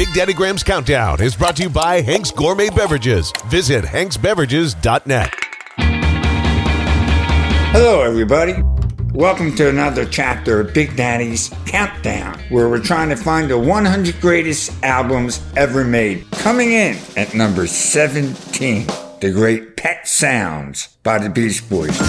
Big Daddy Graham's Countdown is brought to you by Hank's Gourmet Beverages. Visit hanksbeverages.net. Hello, everybody. Welcome to another chapter of Big Daddy's Countdown, where we're trying to find the 100 greatest albums ever made. Coming in at number 17, the great Pet Sounds by the Beach Boys.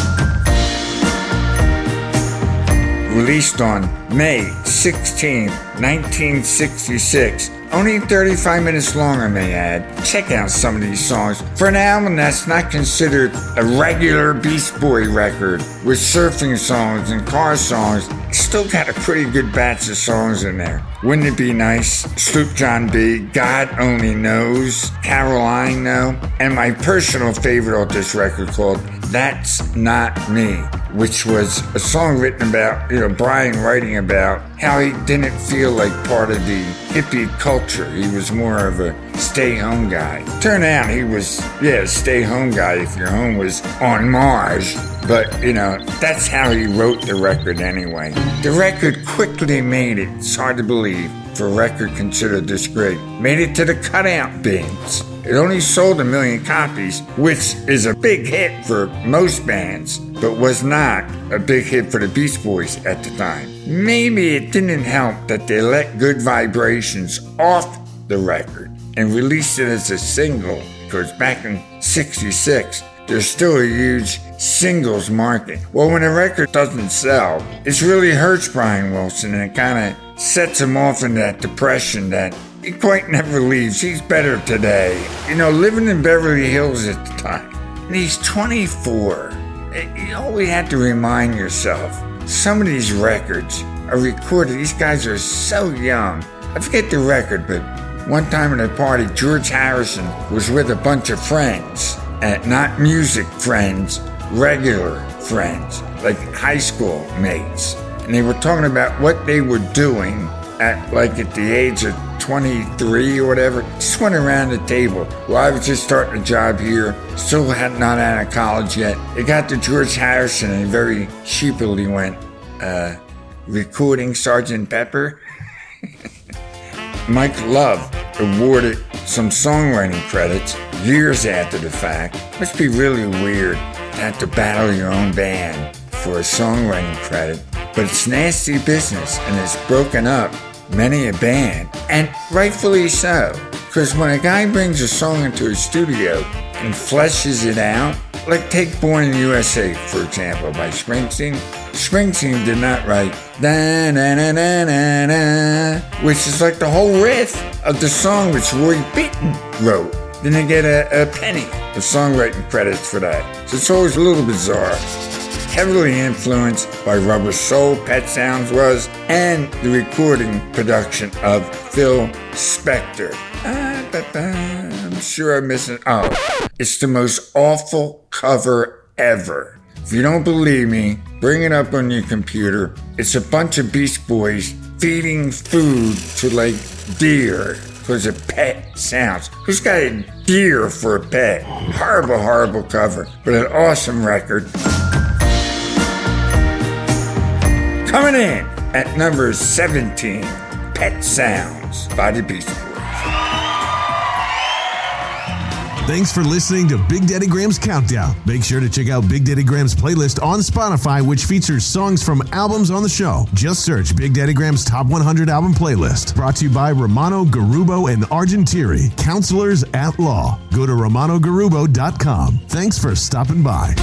Released on May 16, 1966. Only 35 minutes long, I may add. Check out some of these songs. For an album that's not considered a regular Beach Boy record, with surfing songs and car songs, still got a pretty good batch of songs in there. Wouldn't it be nice? Sloop John B, God Only Knows, Caroline No, and my personal favorite of this record called That's Not Me, which was a song written about, you know, Brian writing about how he didn't feel like part of the hippie culture. He was more of a stay home guy. Turn out he was, yeah, stay home guy if your home was on Mars. But, you know, that's how he wrote the record anyway. The record quickly made it. It's hard to believe for a record considered this great. Made it to the cutout bins. It only sold a million copies, which is a big hit for most bands, but was not a big hit for the Beach Boys at the time. Maybe it didn't help that they let Good Vibrations off the record and released it as a single, because back in 66, there's still a huge singles market. Well, when a record doesn't sell, it really hurts Brian Wilson and it kind of sets him off in that depression that quite never leaves. He's better today. You know, living in Beverly Hills at the time. And he's 24. Eh, you always have to remind yourself some of these records are recorded. These guys are so young. I forget the record, but one time at a party, George Harrison was with a bunch of friends, and not music friends, regular friends, like high school mates. And they were talking about what they were doing at like at the age of 23 or whatever. Just went around the table. Well, I was just starting a job here, still had not out of college yet. It got to George Harrison and very sheepishly went, uh, recording Sergeant Pepper. Mike Love awarded some songwriting credits years after the fact. Must be really weird to have to battle your own band for a songwriting credit, but it's nasty business and it's broken up many a band, and rightfully so. Because when a guy brings a song into a studio and fleshes it out, like take Born in the USA, for example, by Springsteen. Springsteen did not write da na na na na na, which is like the whole riff of the song which Roy Bittan wrote. Then they get a, a penny of songwriting credits for that. So it's always a little bizarre heavily influenced by Rubber Soul, Pet Sounds was, and the recording production of Phil Spector. Ah, I'm sure I'm missing. Oh, it's the most awful cover ever. If you don't believe me, bring it up on your computer. It's a bunch of Beach Boys feeding food to like deer because of pet sounds. Who's got a deer for a pet? Horrible, horrible cover, but an awesome record. Coming in at number 17, Pet Sounds by the Beach Boys. Thanks for listening to Big Daddy Graham's Countdown. Make sure to check out Big Daddy Graham's playlist on Spotify, which features songs from albums on the show. Just search Big Daddy Graham's Top 100 Album Playlist. Brought to you by Romano Garubo and Argentieri, counselors at law. Go to romanogarubo.com. Thanks for stopping by.